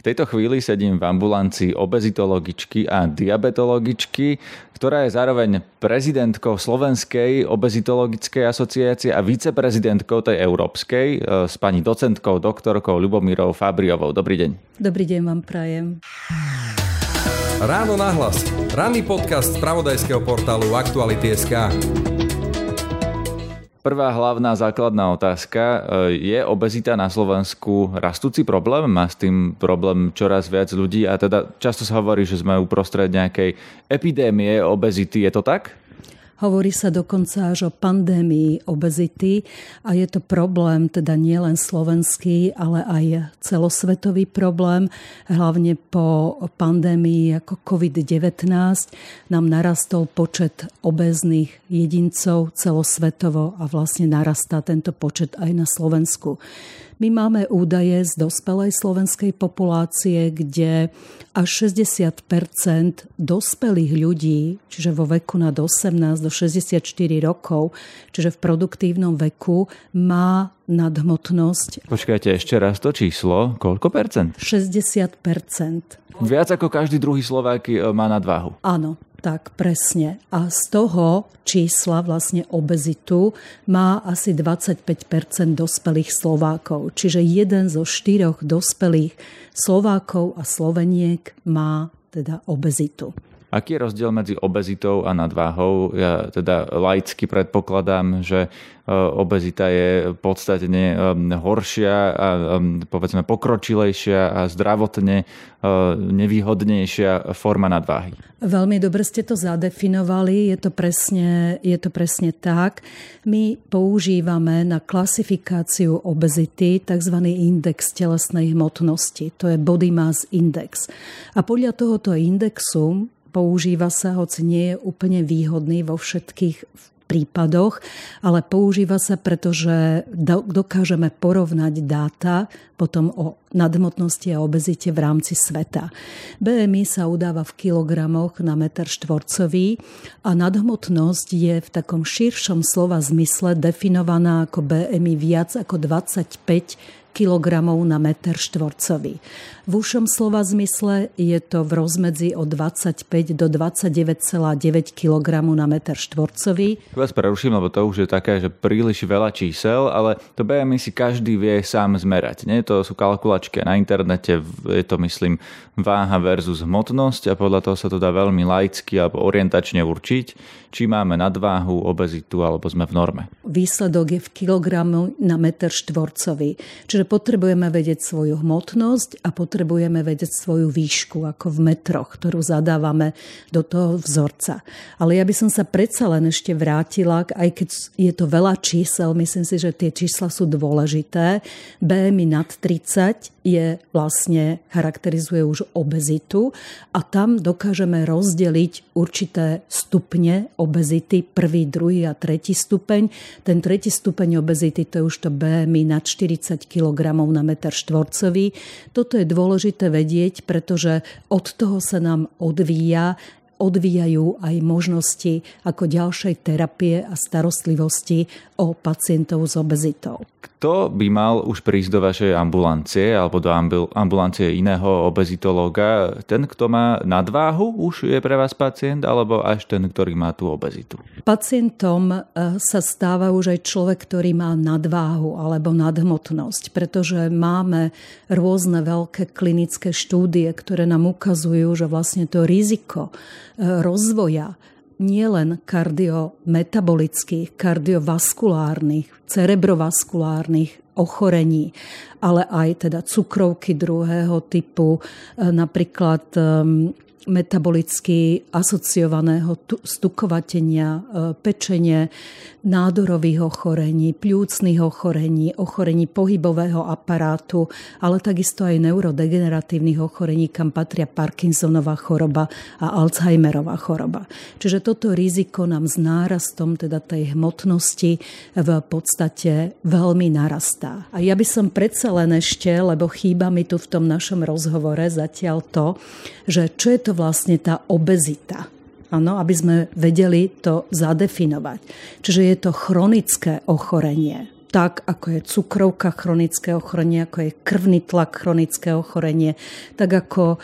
V tejto chvíli sedím v ambulancii obezitologičky a diabetologičky, ktorá je zároveň prezidentkou Slovenskej obezitologickej asociácie a viceprezidentkou tej európskej e, s pani docentkou, doktorkou Ľubomírou Fabriovou. Dobrý deň. Dobrý deň vám prajem. Ráno nahlas. Ranný podcast z pravodajského portálu Aktuality.sk. Prvá hlavná základná otázka. E, je obezita na Slovensku rastúci problém? Má s tým problém čoraz viac ľudí? A teda často sa hovorí, že sme uprostred nejakej epidémie obezity. Je to tak? Hovorí sa dokonca až o pandémii obezity a je to problém teda nielen slovenský, ale aj celosvetový problém. Hlavne po pandémii ako COVID-19 nám narastol počet obezných jedincov celosvetovo a vlastne narastá tento počet aj na Slovensku. My máme údaje z dospelej slovenskej populácie, kde až 60% dospelých ľudí, čiže vo veku nad 18 do 64 rokov, čiže v produktívnom veku, má nadhmotnosť. Počkajte ešte raz to číslo. Koľko percent? 60% Viac ako každý druhý Slovák e, má nadváhu. Áno, tak presne. A z toho čísla vlastne obezitu má asi 25% dospelých Slovákov. Čiže jeden zo štyroch dospelých Slovákov a Sloveniek má teda obezitu. Aký je rozdiel medzi obezitou a nadváhou? Ja teda laicky predpokladám, že E, obezita je podstatne e, horšia a e, povedzme pokročilejšia a zdravotne nevýhodnejšia forma nadváhy. Veľmi dobre ste to zadefinovali, je to, presne, je to presne tak. My používame na klasifikáciu obezity tzv. index telesnej hmotnosti, to je Body Mass Index. A podľa tohoto indexu používa sa, hoci nie je úplne výhodný vo všetkých prípadoch, ale používa sa, pretože dokážeme porovnať dáta potom o nadhmotnosti a obezite v rámci sveta. BMI sa udáva v kilogramoch na meter štvorcový a nadhmotnosť je v takom širšom slova zmysle definovaná ako BMI viac ako 25 kg na meter štvorcový. V ušom slova zmysle je to v rozmedzi od 25 do 29,9 kg na meter štvorcový. Vás preruším, lebo to už je také, že príliš veľa čísel, ale to BMI si každý vie sám zmerať. Nie? To sú kalkulačky na internete, je to myslím váha versus hmotnosť a podľa toho sa to dá veľmi laicky alebo orientačne určiť, či máme nadváhu, obezitu alebo sme v norme. Výsledok je v kilogramu na meter štvorcový. Čiže potrebujeme vedieť svoju hmotnosť a potrebujeme vedieť svoju výšku, ako v metroch, ktorú zadávame do toho vzorca. Ale ja by som sa predsa len ešte vrátila, aj keď je to veľa čísel, myslím si, že tie čísla sú dôležité. BMI nad 30 je vlastne, charakterizuje už obezitu a tam dokážeme rozdeliť určité stupne obezity, prvý, druhý a tretí stupeň. Ten tretí stupeň obezity to je už to BMI nad 40 kg na meter štvorcový. Toto je dôležité vedieť, pretože od toho sa nám odvíja odvíjajú aj možnosti ako ďalšej terapie a starostlivosti o pacientov s obezitou. Kto by mal už prísť do vašej ambulancie alebo do ambulancie iného obezitológa? Ten, kto má nadváhu, už je pre vás pacient alebo až ten, ktorý má tú obezitu? Pacientom e, sa stáva už aj človek, ktorý má nadváhu alebo nadhmotnosť, pretože máme rôzne veľké klinické štúdie, ktoré nám ukazujú, že vlastne to riziko rozvoja nielen kardiometabolických, kardiovaskulárnych, cerebrovaskulárnych ochorení, ale aj teda cukrovky druhého typu, e, napríklad metabolicky asociovaného stukovatenia, e, pečenie, nádorových ochorení, pľúcnych ochorení, ochorení pohybového aparátu, ale takisto aj neurodegeneratívnych ochorení, kam patria Parkinsonová choroba a Alzheimerová choroba. Čiže toto riziko nám s nárastom teda tej hmotnosti v podstate veľmi narastá. A ja by som predsa len ešte, lebo chýba mi tu v tom našom rozhovore zatiaľ to, že čo je to vlastne tá obezita Áno, aby sme vedeli to zadefinovať. Čiže je to chronické ochorenie. Tak, ako je cukrovka chronické ochorenie, ako je krvný tlak chronické ochorenie, tak ako e,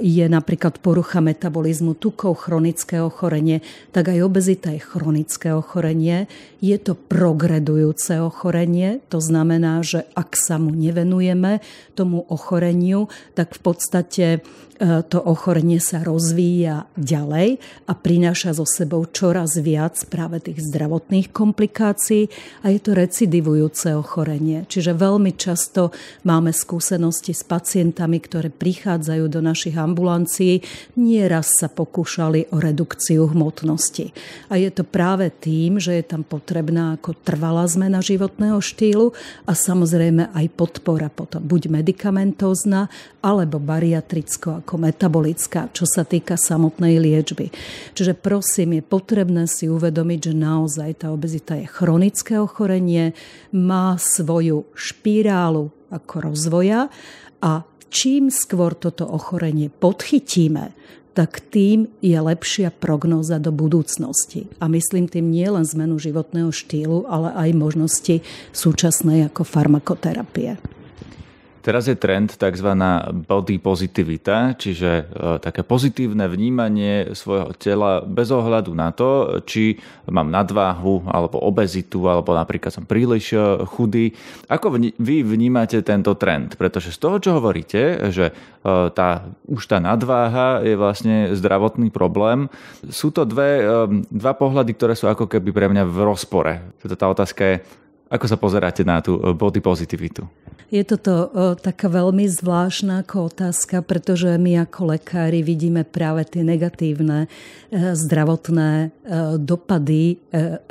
je napríklad porucha metabolizmu tukov chronické ochorenie, tak aj obezita je chronické ochorenie. Je to progredujúce ochorenie, to znamená, že ak sa mu nevenujeme tomu ochoreniu, tak v podstate E, to ochorenie sa rozvíja ďalej a prináša so sebou čoraz viac práve tých zdravotných komplikácií a je to recidivujúce ochorenie. Čiže veľmi často máme skúsenosti s pacientami, ktoré prichádzajú do našich ambulancií, nieraz sa pokúšali o redukciu hmotnosti. A je to práve tým, že je tam potrebná ako trvalá zmena životného štýlu a samozrejme aj podpora potom, buď medikamentózna alebo bariatricko ako metabolická, čo sa týka samotnej liečby. Čiže prosím, je potrebné si uvedomiť, že naozaj tá obezita je chronické ochorenie, má svoju špirálu ako rozvoja a čím skôr toto ochorenie podchytíme, tak tým je lepšia prognóza do budúcnosti. A myslím tým nie len zmenu životného štýlu, ale aj možnosti súčasnej ako farmakoterapie. Teraz je trend tzv. body pozitivita, čiže e, také pozitívne vnímanie svojho tela bez ohľadu na to, či mám nadváhu alebo obezitu, alebo napríklad som príliš e, chudý. Ako vy vnímate tento trend? Pretože z toho, čo hovoríte, že e, tá, už tá nadváha je vlastne zdravotný problém, sú to dve, dva pohľady, ktoré sú ako keby pre mňa v rozpore. Teda tá otázka je, ako sa pozeráte na tú body pozitivitu? Je toto o, taká veľmi zvláštna ako otázka, pretože my ako lekári vidíme práve tie negatívne e, zdravotné dopady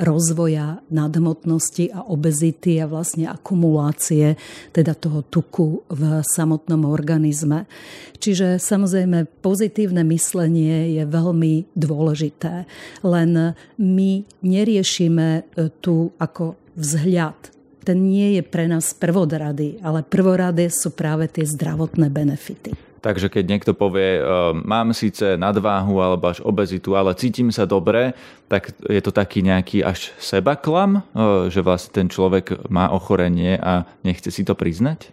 rozvoja nadhmotnosti a obezity a vlastne akumulácie teda toho tuku v samotnom organizme. Čiže samozrejme pozitívne myslenie je veľmi dôležité. Len my neriešime tu ako vzhľad ten nie je pre nás prvodrady, ale prvoradé sú práve tie zdravotné benefity. Takže keď niekto povie, mám síce nadváhu alebo až obezitu, ale cítim sa dobre, tak je to taký nejaký až sebaklam, že vlastne ten človek má ochorenie a nechce si to priznať?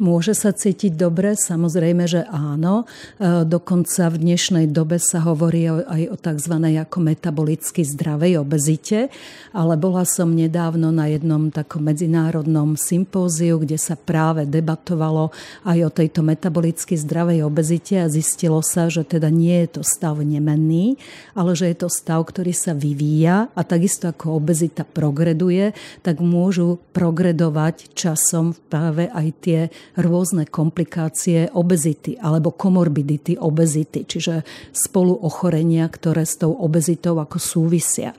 Môže sa cítiť dobre? Samozrejme, že áno. E, dokonca v dnešnej dobe sa hovorí aj o tzv. ako metabolicky zdravej obezite, ale bola som nedávno na jednom takom medzinárodnom sympóziu, kde sa práve debatovalo aj o tejto metabolicky zdravej obezite a zistilo sa, že teda nie je to stav nemenný, ale že je to stav, ktorý sa vyvíja a takisto ako obezita progreduje, tak môžu progredovať časom práve aj tie rôzne komplikácie obezity alebo komorbidity obezity, čiže spolu ochorenia, ktoré s tou obezitou ako súvisia.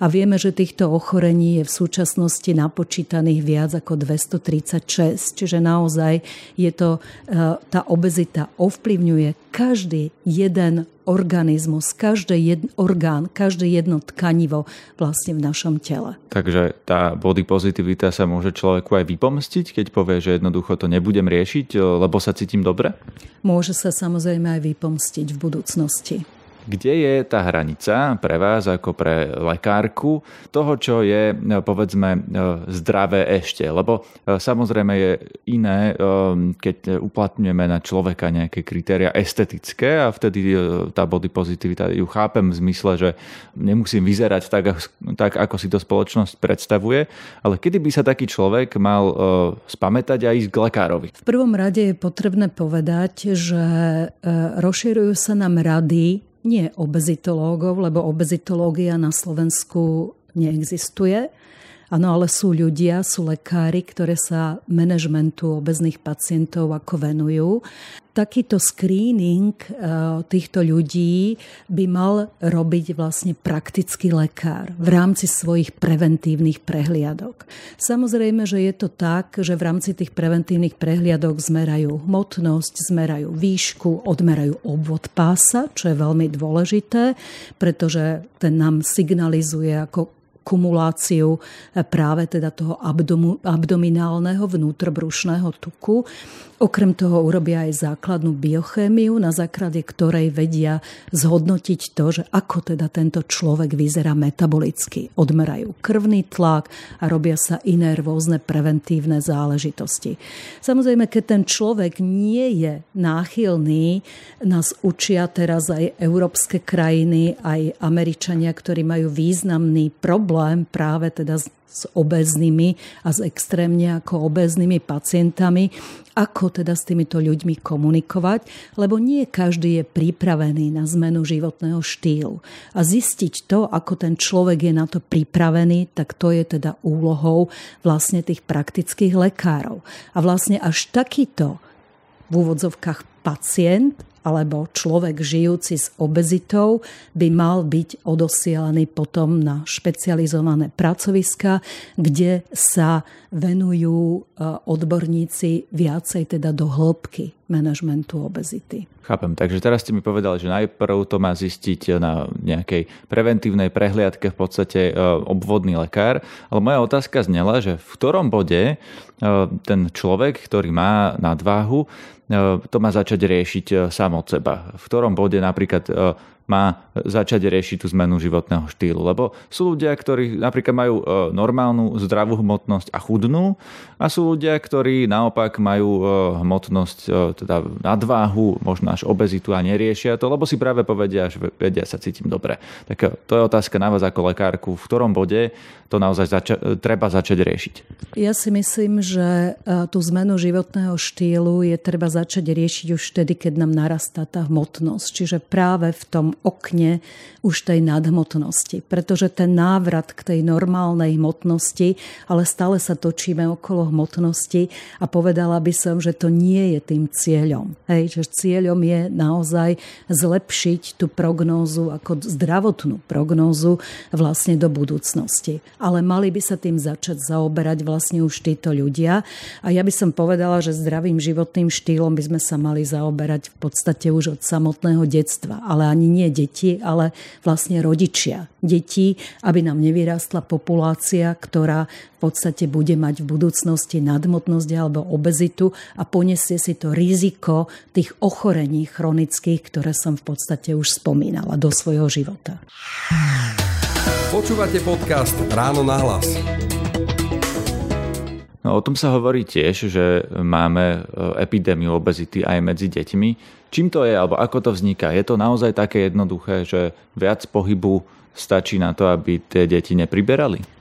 A vieme, že týchto ochorení je v súčasnosti napočítaných viac ako 236, čiže naozaj je to, e, tá obezita ovplyvňuje každý jeden organizmus, každý jed, orgán, každé jedno tkanivo vlastne v našom tele. Takže tá body pozitivita sa môže človeku aj vypomstiť, keď povie, že jednoducho to nebudem riešiť, lebo sa cítim dobre? Môže sa samozrejme aj vypomstiť v budúcnosti. Kde je tá hranica pre vás ako pre lekárku toho, čo je povedzme e, zdravé ešte? Lebo e, samozrejme je iné, e, keď uplatňujeme na človeka nejaké kritéria estetické a vtedy tá body pozitivita ju chápem v zmysle, že nemusím vyzerať tak, tak ako si to spoločnosť predstavuje, ale kedy by sa taký človek mal spamätať a ísť k lekárovi? V prvom rade je potrebné povedať, že rozširujú sa nám rady nie obezitológov, lebo obezitológia na Slovensku neexistuje. Áno, ale sú ľudia, sú lekári, ktoré sa manažmentu obezných pacientov ako venujú takýto screening eh, týchto ľudí by mal robiť vlastne praktický lekár v rámci svojich preventívnych prehliadok. Samozrejme, že je to tak, že v rámci tých preventívnych prehliadok zmerajú hmotnosť, zmerajú výšku, odmerajú obvod pása, čo je veľmi dôležité, pretože ten nám signalizuje, ako kumuláciu práve teda toho abdominálneho vnútrobrušného tuku. Okrem toho urobia aj základnú biochémiu, na základe ktorej vedia zhodnotiť to, že ako teda tento človek vyzerá metabolicky. Odmerajú krvný tlak a robia sa iné rôzne preventívne záležitosti. Samozrejme, keď ten človek nie je náchylný, nás učia teraz aj európske krajiny, aj Američania, ktorí majú významný problém práve teda s obeznými a s extrémne ako obeznými pacientami, ako teda s týmito ľuďmi komunikovať, lebo nie každý je pripravený na zmenu životného štýlu. A zistiť to, ako ten človek je na to pripravený, tak to je teda úlohou vlastne tých praktických lekárov. A vlastne až takýto v úvodzovkách pacient alebo človek žijúci s obezitou by mal byť odosielaný potom na špecializované pracoviska, kde sa venujú e, odborníci viacej teda do hĺbky manažmentu obezity. Chápem, takže teraz ste mi povedali, že najprv to má zistiť na nejakej preventívnej prehliadke v podstate e, obvodný lekár, ale moja otázka znela, že v ktorom bode e, ten človek, ktorý má nadváhu, to má začať riešiť sám od seba. V ktorom bode napríklad má začať riešiť tú zmenu životného štýlu. Lebo sú ľudia, ktorí napríklad majú e, normálnu zdravú hmotnosť a chudnú a sú ľudia, ktorí naopak majú e, hmotnosť, e, teda nadváhu, možno až obezitu a neriešia to, lebo si práve povedia, že vedia sa cítim dobre. Tak to je otázka na vás ako lekárku, v ktorom bode to naozaj zača- treba začať riešiť. Ja si myslím, že tú zmenu životného štýlu je treba začať riešiť už vtedy, keď nám narastá tá hmotnosť. Čiže práve v tom okne už tej nadhmotnosti. Pretože ten návrat k tej normálnej hmotnosti, ale stále sa točíme okolo hmotnosti a povedala by som, že to nie je tým cieľom. Hej, že cieľom je naozaj zlepšiť tú prognózu ako zdravotnú prognózu vlastne do budúcnosti. Ale mali by sa tým začať zaoberať vlastne už títo ľudia. A ja by som povedala, že zdravým životným štýlom by sme sa mali zaoberať v podstate už od samotného detstva. Ale ani nie deti, ale vlastne rodičia detí, aby nám nevyrástla populácia, ktorá v podstate bude mať v budúcnosti nadmotnosť alebo obezitu a poniesie si to riziko tých ochorení chronických, ktoré som v podstate už spomínala do svojho života. Počúvate podcast Ráno na hlas. No, o tom sa hovorí tiež, že máme e, epidémiu obezity aj medzi deťmi. Čím to je, alebo ako to vzniká? Je to naozaj také jednoduché, že viac pohybu stačí na to, aby tie deti nepriberali?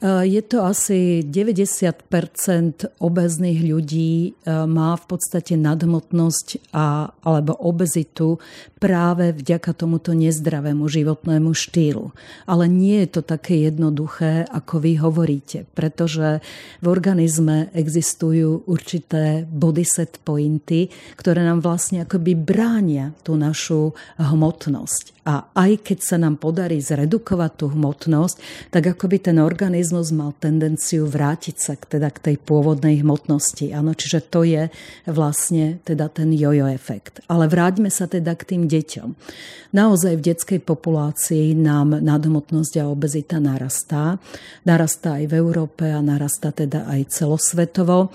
Eh, je to asi 90% obezných ľudí eh, má v podstate nadhmotnosť a, alebo obezitu práve vďaka tomuto nezdravému životnému štýlu. Ale nie je to také jednoduché, ako vy hovoríte, pretože v organizme existujú určité body set pointy, ktoré nám vlastne akoby bránia tú našu hmotnosť. A aj keď sa nám podarí zredukovať tú hmotnosť, tak akoby ten organizmus mal tendenciu vrátiť sa k, teda k tej pôvodnej hmotnosti. Áno, čiže to je vlastne teda ten jojo efekt. Ale vráťme sa teda k tým deťom. Naozaj v detskej populácii nám nadhmotnosť a obezita narastá. Narastá aj v Európe a narastá teda aj celosvetovo.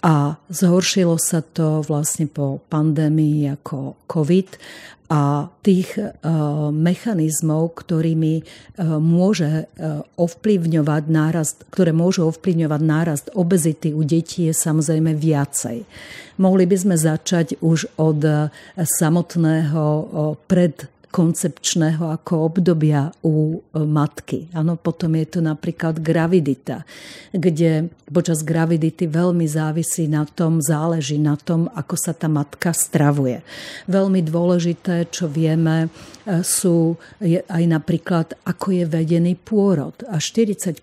A zhoršilo sa to vlastne po pandémii ako COVID a tých e, mechanizmov, ktorými e, môže e, ovplyvňovať nárast, ktoré môžu ovplyvňovať nárast obezity u detí je samozrejme viacej. Mohli by sme začať už od samotného pred koncepčného ako obdobia u e, matky. Ano, potom je to napríklad gravidita, kde počas gravidity veľmi závisí na tom, záleží na tom, ako sa tá matka stravuje. Veľmi dôležité, čo vieme, e, sú aj napríklad, ako je vedený pôrod. A 40%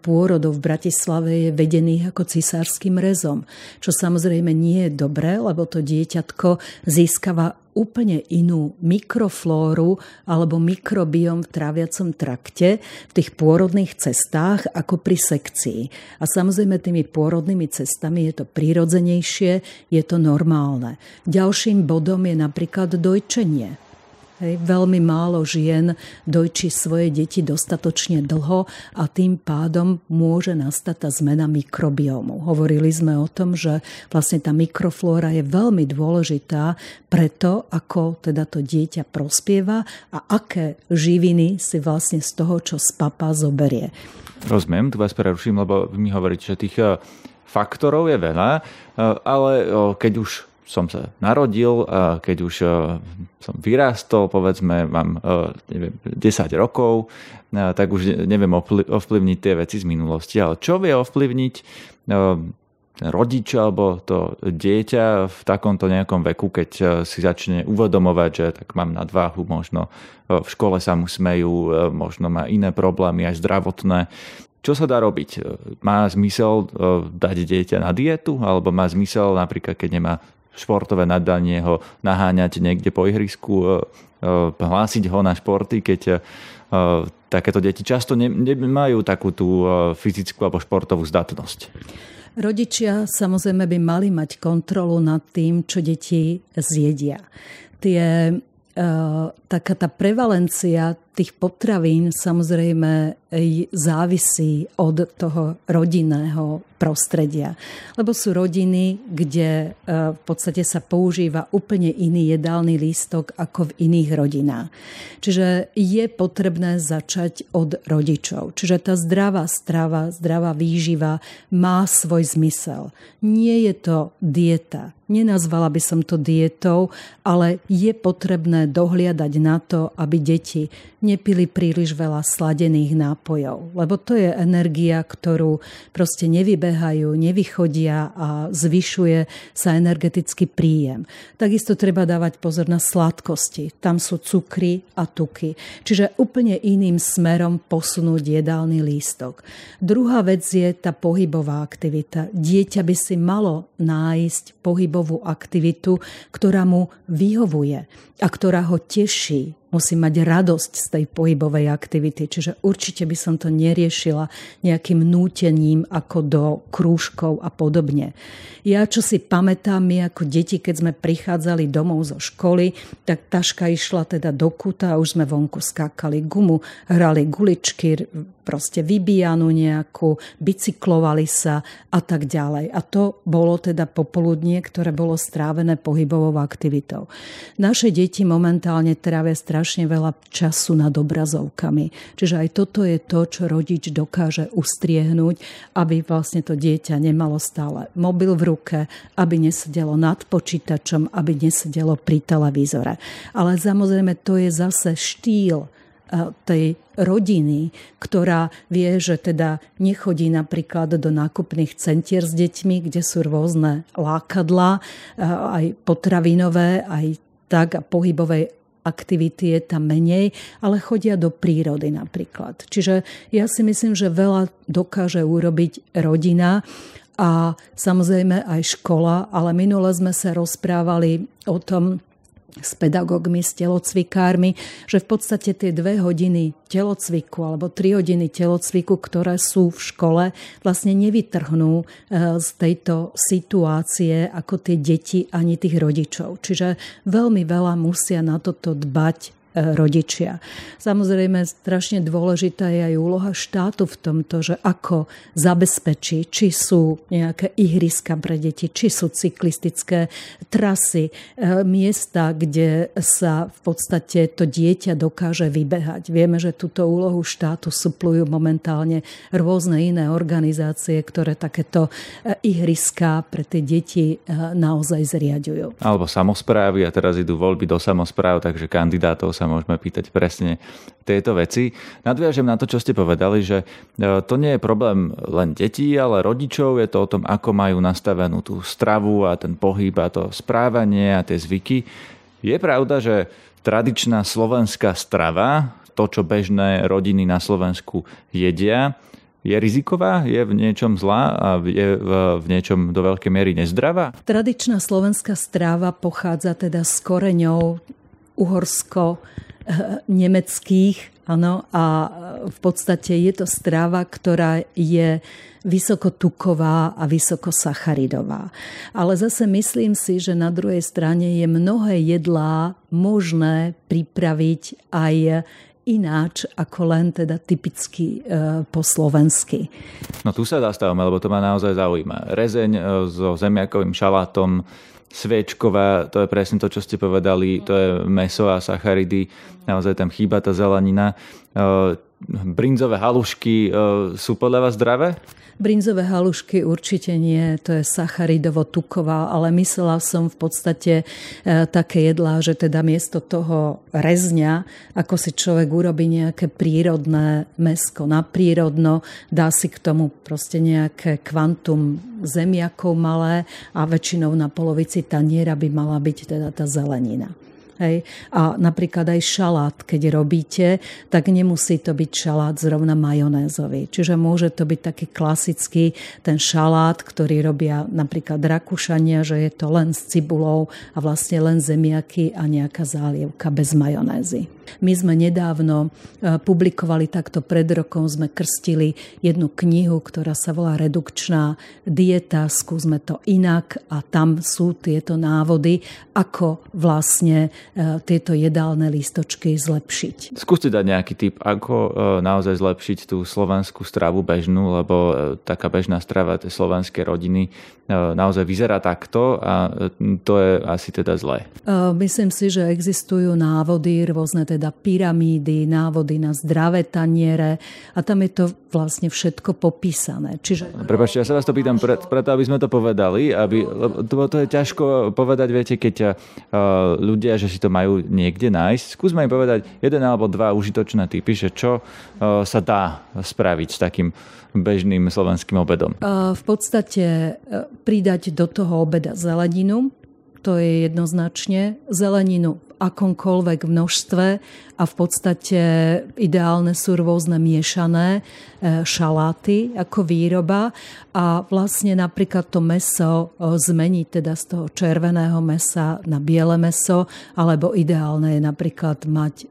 pôrodov v Bratislave je vedených ako cisárským rezom, čo samozrejme nie je dobré, lebo to dieťatko získava úplne inú mikroflóru alebo mikrobiom v tráviacom trakte v tých pôrodných cestách ako pri sekcii. A samozrejme tými pôrodnými cestami je to prirodzenejšie, je to normálne. Ďalším bodom je napríklad dojčenie Hej, veľmi málo žien dojčí svoje deti dostatočne dlho a tým pádom môže nastať tá zmena mikrobiomu. Hovorili sme o tom, že vlastne tá mikroflóra je veľmi dôležitá pre to, ako teda to dieťa prospieva a aké živiny si vlastne z toho, čo z papa zoberie. Rozumiem, tu vás preruším, lebo mi hovoríte, že tých eh, faktorov je veľa, eh, ale keď už som sa narodil, keď už e, som vyrástol, povedzme, mám e, neviem, 10 rokov, e, tak už neviem ovplyvniť tie veci z minulosti. Ale čo vie ovplyvniť rodič alebo to dieťa v takomto nejakom veku, keď si začne uvedomovať, že tak mám nadváhu, možno v škole sa mu smejú, možno má iné problémy, aj zdravotné. Čo sa dá robiť? Má zmysel dať dieťa na dietu? Alebo má zmysel napríklad, keď nemá športové nadanie ho naháňať niekde po ihrisku, e, e, hlásiť ho na športy, keď e, takéto deti často nemajú takú tú fyzickú alebo športovú zdatnosť. Rodičia samozrejme by mali mať kontrolu nad tým, čo deti zjedia. Tie, taká tá prevalencia tých potravín samozrejme závisí od toho rodinného prostredia. Lebo sú rodiny, kde e, v podstate sa používa úplne iný jedálny lístok ako v iných rodinách. Čiže je potrebné začať od rodičov. Čiže tá zdravá strava, zdravá výživa má svoj zmysel. Nie je to dieta. Nenazvala by som to dietou, ale je potrebné dohliadať na to, aby deti nepili príliš veľa sladených nápojov, lebo to je energia, ktorú proste nevybehajú, nevychodia a zvyšuje sa energetický príjem. Takisto treba dávať pozor na sladkosti. Tam sú cukry a tuky. Čiže úplne iným smerom posunúť jedálny lístok. Druhá vec je tá pohybová aktivita. Dieťa by si malo nájsť pohybovú aktivitu, ktorá mu vyhovuje a ktorá ho teší, musí mať radosť z tej pohybovej aktivity. Čiže určite by som to neriešila nejakým nútením ako do krúžkov a podobne. Ja, čo si pamätám, my ako deti, keď sme prichádzali domov zo školy, tak taška išla teda do kuta a už sme vonku skákali gumu, hrali guličky, proste vybíjanú nejakú, bicyklovali sa a tak ďalej. A to bolo teda popoludnie, ktoré bolo strávené pohybovou aktivitou. Naše deti momentálne trávia strašne veľa času nad obrazovkami. Čiže aj toto je to, čo rodič dokáže ustriehnúť, aby vlastne to dieťa nemalo stále mobil v ruke, aby nesedelo nad počítačom, aby nesedelo pri televízore. Ale samozrejme to je zase štýl eh, tej rodiny, ktorá vie, že teda nechodí napríklad do nákupných centier s deťmi, kde sú rôzne lákadlá, eh, aj potravinové, aj tak a pohybovej aktivity je tam menej, ale chodia do prírody napríklad. Čiže ja si myslím, že veľa dokáže urobiť rodina a samozrejme aj škola, ale minule sme sa rozprávali o tom, s pedagógmi, s telocvikármi, že v podstate tie dve hodiny telocviku alebo tri hodiny telocviku, ktoré sú v škole, vlastne nevytrhnú eh, z tejto situácie ako tie deti ani tých rodičov. Čiže veľmi veľa musia na toto dbať rodičia. Samozrejme, strašne dôležitá je aj úloha štátu v tomto, že ako zabezpečí, či sú nejaké ihriska pre deti, či sú cyklistické trasy, e, miesta, kde sa v podstate to dieťa dokáže vybehať. Vieme, že túto úlohu štátu suplujú momentálne rôzne iné organizácie, ktoré takéto e, ihriska pre tie deti e, naozaj zriadujú. Alebo samozprávy a teraz idú voľby do samozpráv, takže kandidátov sa môžeme pýtať presne tieto veci. Nadviažem na to, čo ste povedali, že e, to nie je problém len detí, ale rodičov. Je to o tom, ako majú nastavenú tú stravu a ten pohyb a to správanie a tie zvyky. Je pravda, že tradičná slovenská strava, to, čo bežné rodiny na Slovensku jedia, je riziková, je v niečom zlá a je v niečom do veľkej miery nezdravá? Tradičná slovenská stráva pochádza teda s koreňou uhorsko-nemeckých Áno, a v podstate je to strava, ktorá je vysokotuková a vysokosacharidová. Ale zase myslím si, že na druhej strane je mnohé jedlá možné pripraviť aj ináč ako len teda typicky e, po slovensky. No tu sa zastavíme, lebo to ma naozaj zaujíma. Rezeň so zemiakovým šalátom, sviečková, to je presne to, čo ste povedali, to je meso a sacharidy, naozaj tam chýba tá zelenina. E, brinzové halušky sú podľa vás zdravé? Brinzové halušky určite nie, to je sacharidovo-tuková, ale myslela som v podstate e, také jedlá, že teda miesto toho rezňa, ako si človek urobí nejaké prírodné mesko na prírodno, dá si k tomu proste nejaké kvantum zemiakov malé a väčšinou na polovici taniera by mala byť teda tá zelenina. Hej. A napríklad aj šalát, keď robíte, tak nemusí to byť šalát zrovna majonézový. Čiže môže to byť taký klasický ten šalát, ktorý robia napríklad Rakúšania, že je to len s cibulou a vlastne len zemiaky a nejaká zálievka bez majonézy. My sme nedávno e, publikovali takto pred rokom, sme krstili jednu knihu, ktorá sa volá Redukčná dieta, skúsme to inak a tam sú tieto návody, ako vlastne E, tieto jedálne lístočky zlepšiť. Skúste dať nejaký tip, ako e, naozaj zlepšiť tú slovenskú stravu bežnú, lebo taká bežná strava tej slovenskej rodiny naozaj vyzerá takto a to je asi teda zlé. Myslím si, že existujú návody, rôzne teda pyramídy, návody na zdravé taniere a tam je to vlastne všetko popísané. Čiže... Prepačte, ja sa vás to pýtam preto, aby sme to povedali, aby, lebo to je ťažko povedať, viete, keď ľudia, že si to majú niekde nájsť. Skúsme im povedať jeden alebo dva užitočné typy, že čo sa dá spraviť s takým bežným slovenským obedom. V podstate pridať do toho obeda zeleninu, to je jednoznačne zeleninu akomkoľvek množstve a v podstate ideálne sú rôzne miešané e, šaláty ako výroba. A vlastne napríklad to meso e, zmeniť teda z toho červeného mesa na biele meso alebo ideálne je napríklad mať e,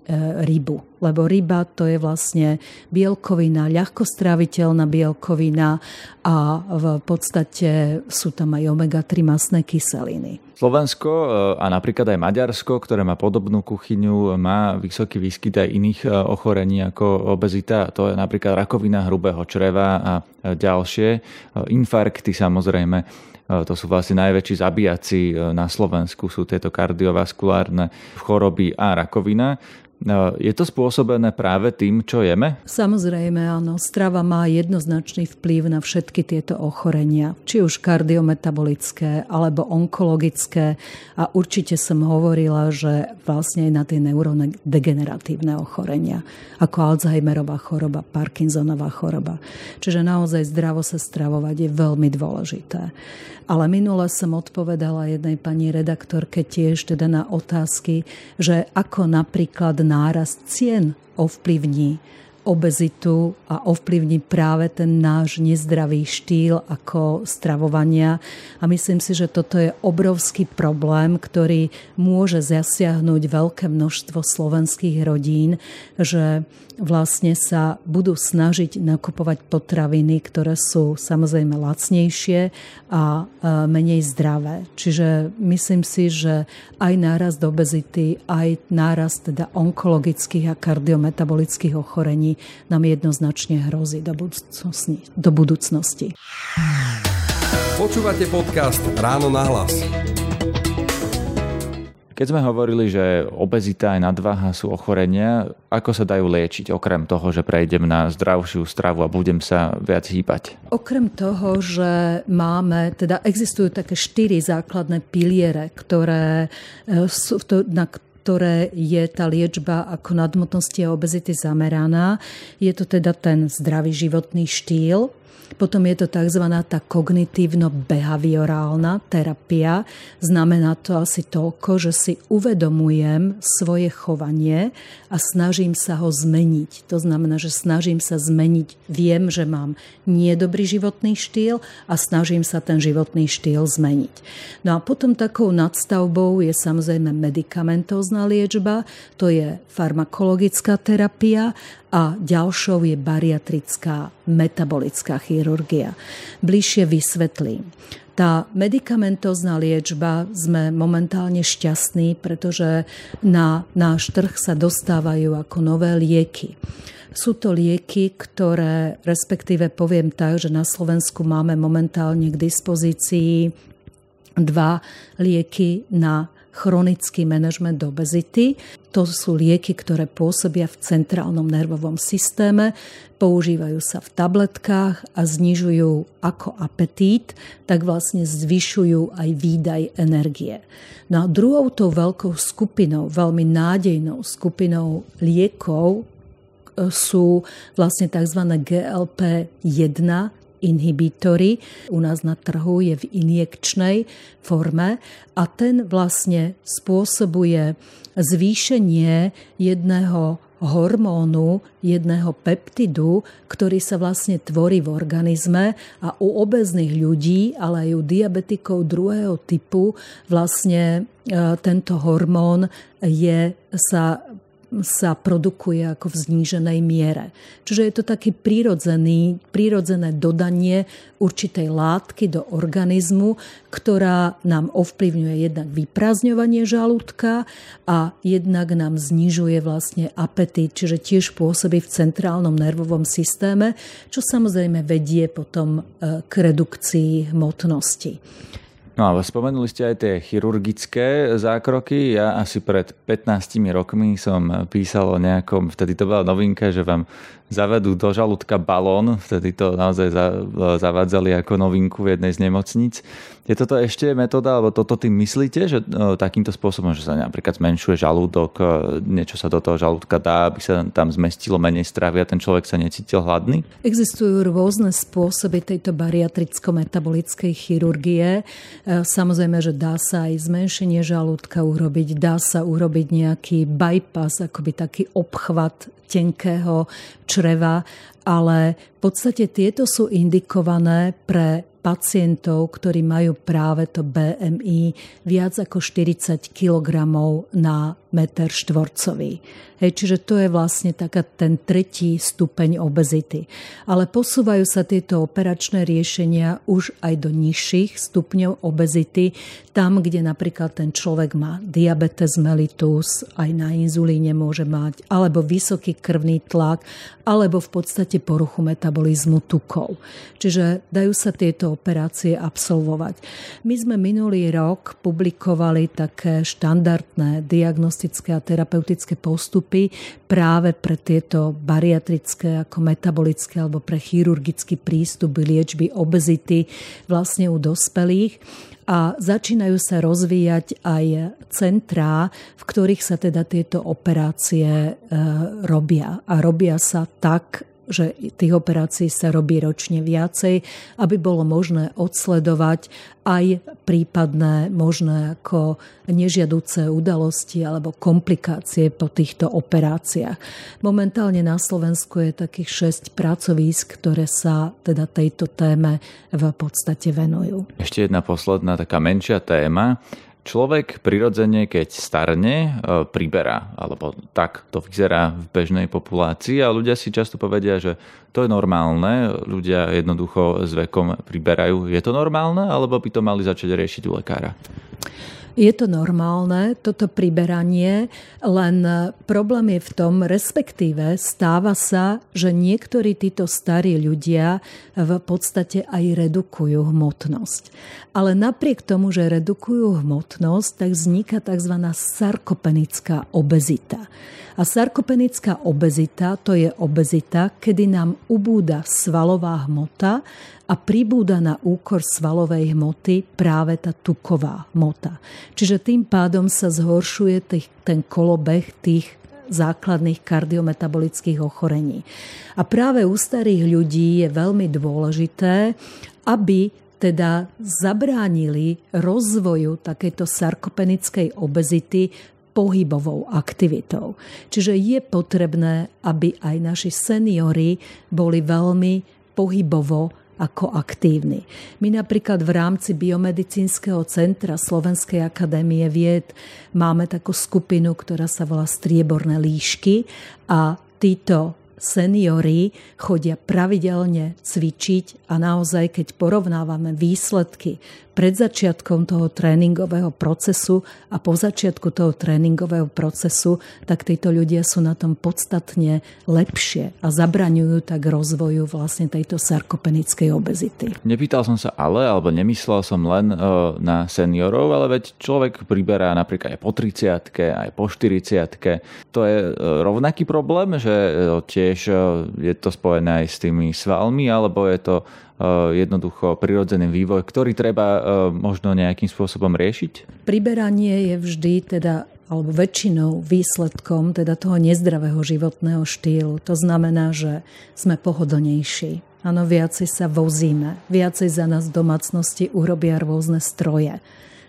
rybu lebo ryba to je vlastne bielkovina, ľahko stráviteľná bielkovina a v podstate sú tam aj omega-3 masné kyseliny. Slovensko a napríklad aj Maďarsko, ktoré má podobnú kuchyňu, má vysoký výskyt aj iných e, ochorení ako obezita. To je napríklad rakovina hrubého čreva a e, ďalšie. E, infarkty samozrejme. To sú vlastne najväčší zabíjaci na Slovensku, sú tieto kardiovaskulárne choroby a rakovina. No, je to spôsobené práve tým, čo jeme? Samozrejme, áno. Strava má jednoznačný vplyv na všetky tieto ochorenia, či už kardiometabolické alebo onkologické. A určite som hovorila, že vlastne aj na tie neurodegeneratívne ochorenia, ako Alzheimerová choroba, Parkinsonová choroba. Čiže naozaj zdravo sa stravovať je veľmi dôležité. Ale minule som odpovedala jednej pani redaktorke tiež teda na otázky, že ako napríklad nárast cien ovplyvní obezitu a ovplyvní práve ten náš nezdravý štýl ako stravovania. A myslím si, že toto je obrovský problém, ktorý môže zasiahnuť veľké množstvo slovenských rodín, že vlastne sa budú snažiť nakupovať potraviny, ktoré sú samozrejme lacnejšie a menej zdravé. Čiže myslím si, že aj nárast obezity, aj nárast teda onkologických a kardiometabolických ochorení nám jednoznačne hrozí do budúcnosti. Do budúcnosti. Počúvate podcast Ráno na hlas. Keď sme hovorili, že obezita aj nadváha sú ochorenia, ako sa dajú liečiť, okrem toho, že prejdem na zdravšiu stravu a budem sa viac hýbať? Okrem toho, že máme, teda existujú také štyri základné piliere, ktoré e, sú, na ktoré je tá liečba ako nadmotnosti a obezity zameraná. Je to teda ten zdravý životný štýl, Potom je to tzv. tá kognitívno-behaviorálna terapia. Znamená to asi toľko, že si uvedomujem svoje chovanie a snažím sa ho zmeniť. To znamená, že snažím sa zmeniť. Viem, že mám niedobrý životný štýl a snažím sa ten životný štýl zmeniť. No a potom takou nadstavbou je samozrejme medicamentózna liečba, to je farmakologická terapia a ďalšou je bariatrická metabolická chirurgia. Bližšie vysvetlím. Tá medicamentózna liečba sme momentálne šťastní, pretože na náš trh sa dostávajú ako nové lieky. Sú to lieky, ktoré, respektíve poviem tak, že na Slovensku máme momentálne k dispozícii dva lieky na chronický manažment obezity. To sú lieky, ktoré pôsobia v centrálnom nervovom systéme, používajú sa v tabletkách a znižujú ako apetít, tak vlastne zvyšujú aj výdaj energie. No a druhou tou veľkou skupinou, veľmi nádejnou skupinou liekov e, sú vlastne tzv. GLP-1 inhibitory. U nás na trhu je v injekčnej forme a ten vlastne spôsobuje zvýšenie jedného hormónu, jedného peptidu, ktorý sa vlastne tvorí v organizme a u obezných ľudí, ale aj u diabetikov druhého typu vlastne e, tento hormón je, sa sa produkuje ako v zníženej miere. Čiže je to taký prírodzený, prírodzené dodanie určitej látky do organizmu, ktorá nám ovplyvňuje jednak vyprázdňovanie žalúdka a jednak nám znižuje vlastne apetít, čiže tiež pôsobí v centrálnom nervovom systéme, čo samozrejme vedie potom e, k redukcii hmotnosti. No a spomenuli ste aj tie chirurgické zákroky. Ja asi pred 15 rokmi som písal o nejakom, vtedy to bola novinka, že vám zavedú do žalúdka balón, vtedy to naozaj zavádzali ako novinku v jednej z nemocníc. Je toto ešte metóda, alebo toto tým myslíte, že no, takýmto spôsobom, že sa napríklad zmenšuje žalúdok, e, niečo sa do toho žalúdka dá, aby sa tam zmestilo menej stravy a ten človek sa necítil hladný? Existujú rôzne spôsoby tejto bariatricko-metabolickej chirurgie. E, samozrejme, že dá sa aj zmenšenie žalúdka urobiť, dá sa urobiť nejaký bypass, akoby taký obchvat tenkého čreva, ale v podstate tieto sú indikované pre pacientov, ktorí majú práve to BMI viac ako 40 kg na meter štvorcový. Hej, čiže to je vlastne taká ten tretí stupeň obezity. Ale posúvajú sa tieto operačné riešenia už aj do nižších stupňov obezity, tam, kde napríklad ten človek má diabetes mellitus, aj na inzulíne môže mať, alebo vysoký krvný tlak, alebo v podstate poruchu metabolizmu tukov. Čiže dajú sa tieto operácie absolvovať. My sme minulý rok publikovali také štandardné diagnostické a terapeutické postupy práve pre tieto bariatrické ako metabolické alebo pre chirurgický prístup liečby obezity vlastne u dospelých a začínajú sa rozvíjať aj centrá, v ktorých sa teda tieto operácie e, robia. A robia sa tak, že tých operácií sa robí ročne viacej, aby bolo možné odsledovať aj prípadné možné ako nežiaduce udalosti alebo komplikácie po týchto operáciách. Momentálne na Slovensku je takých 6 pracovísk, ktoré sa teda tejto téme v podstate venujú. Ešte jedna posledná taká menšia téma. Človek prirodzene, keď starne, e, priberá, alebo tak to vyzerá v bežnej populácii a ľudia si často povedia, že to je normálne, ľudia jednoducho s vekom priberajú. Je to normálne, alebo by to mali začať riešiť u lekára? Je to normálne, toto priberanie, len problém je v tom, respektíve stáva sa, že niektorí títo starí ľudia v podstate aj redukujú hmotnosť. Ale napriek tomu, že redukujú hmotnosť, tak vzniká tzv. sarkopenická obezita. A sarkopenická obezita to je obezita, kedy nám ubúda svalová hmota a pribúda na úkor svalovej hmoty práve tá tuková hmota. Čiže tým pádom sa zhoršuje tých, ten kolobeh tých základných kardiometabolických ochorení. A práve u starých ľudí je veľmi dôležité, aby teda zabránili rozvoju takejto sarkopenickej obezity pohybovou aktivitou. Čiže je potrebné, aby aj naši seniory boli veľmi pohybovo ako aktívni. My napríklad v rámci Biomedicínskeho centra Slovenskej akadémie vied máme takú skupinu, ktorá sa volá Strieborné líšky a títo seniory chodia pravidelne cvičiť a naozaj, keď porovnávame výsledky pred začiatkom toho tréningového procesu a po začiatku toho tréningového procesu, tak títo ľudia sú na tom podstatne lepšie a zabraňujú tak rozvoju vlastne tejto sarkopenickej obezity. Nepýtal som sa ale, alebo nemyslel som len e, na seniorov, ale veď človek priberá napríklad aj po 30 aj po 40 To je e, rovnaký problém, že e, tiež je to spojené aj s tými svalmi, alebo je to Eh, jednoducho prirodzený vývoj, ktorý treba eh, možno nejakým spôsobom riešiť? Priberanie je vždy teda alebo väčšinou výsledkom teda toho nezdravého životného štýlu. To znamená, že sme pohodlnejší. Áno, viacej sa vozíme, viacej za nás v domácnosti urobia rôzne stroje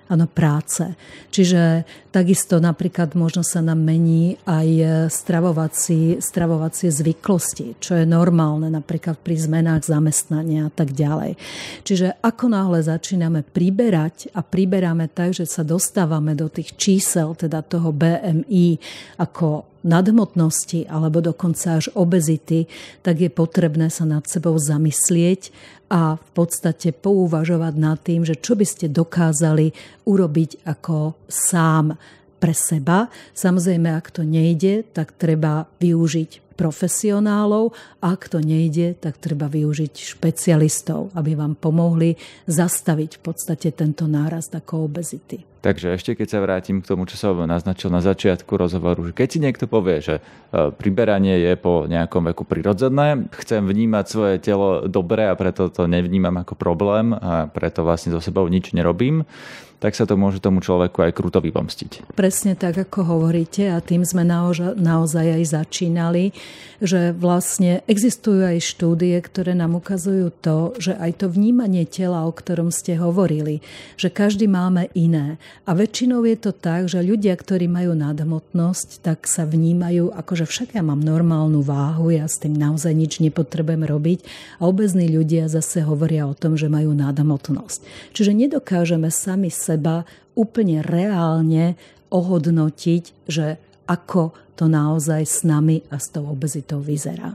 áno, práce. Čiže takisto napríklad možno sa nám mení aj stravovací, stravovacie zvyklosti, čo je normálne napríklad pri zmenách zamestnania a tak ďalej. Čiže ako náhle začíname priberať a priberáme tak, že sa dostávame do tých čísel, teda toho BMI ako nadhmotnosti alebo dokonca až obezity, tak je potrebné sa nad sebou zamyslieť a v podstate pouvažovať nad tým, že čo by ste dokázali urobiť ako sám pre seba. Samozrejme, ak to nejde, tak treba využiť profesionálov. Ak to nejde, tak treba využiť špecialistov, aby vám pomohli zastaviť v podstate tento nárast ako obezity. Takže ešte keď sa vrátim k tomu, čo som naznačil na začiatku rozhovoru, že keď si niekto povie, že e, priberanie je po nejakom veku prirodzené, chcem vnímať svoje telo dobre a preto to nevnímam ako problém a preto vlastne so sebou nič nerobím, tak sa to môže tomu človeku aj kruto vypomstiť. Presne tak, ako hovoríte a tým sme naoža, naozaj aj začínali, že vlastne existujú aj štúdie, ktoré nám ukazujú to, že aj to vnímanie tela, o ktorom ste hovorili, že každý máme iné. A väčšinou je to tak, že ľudia, ktorí majú nadhmotnosť, tak sa vnímajú ako, že však ja mám normálnu váhu, ja s tým naozaj nič nepotrebujem robiť. A obezní ľudia zase hovoria o tom, že majú nadhmotnosť. Čiže nedokážeme sami seba úplne reálne ohodnotiť, že ako to naozaj s nami a s tou obezitou vyzerá.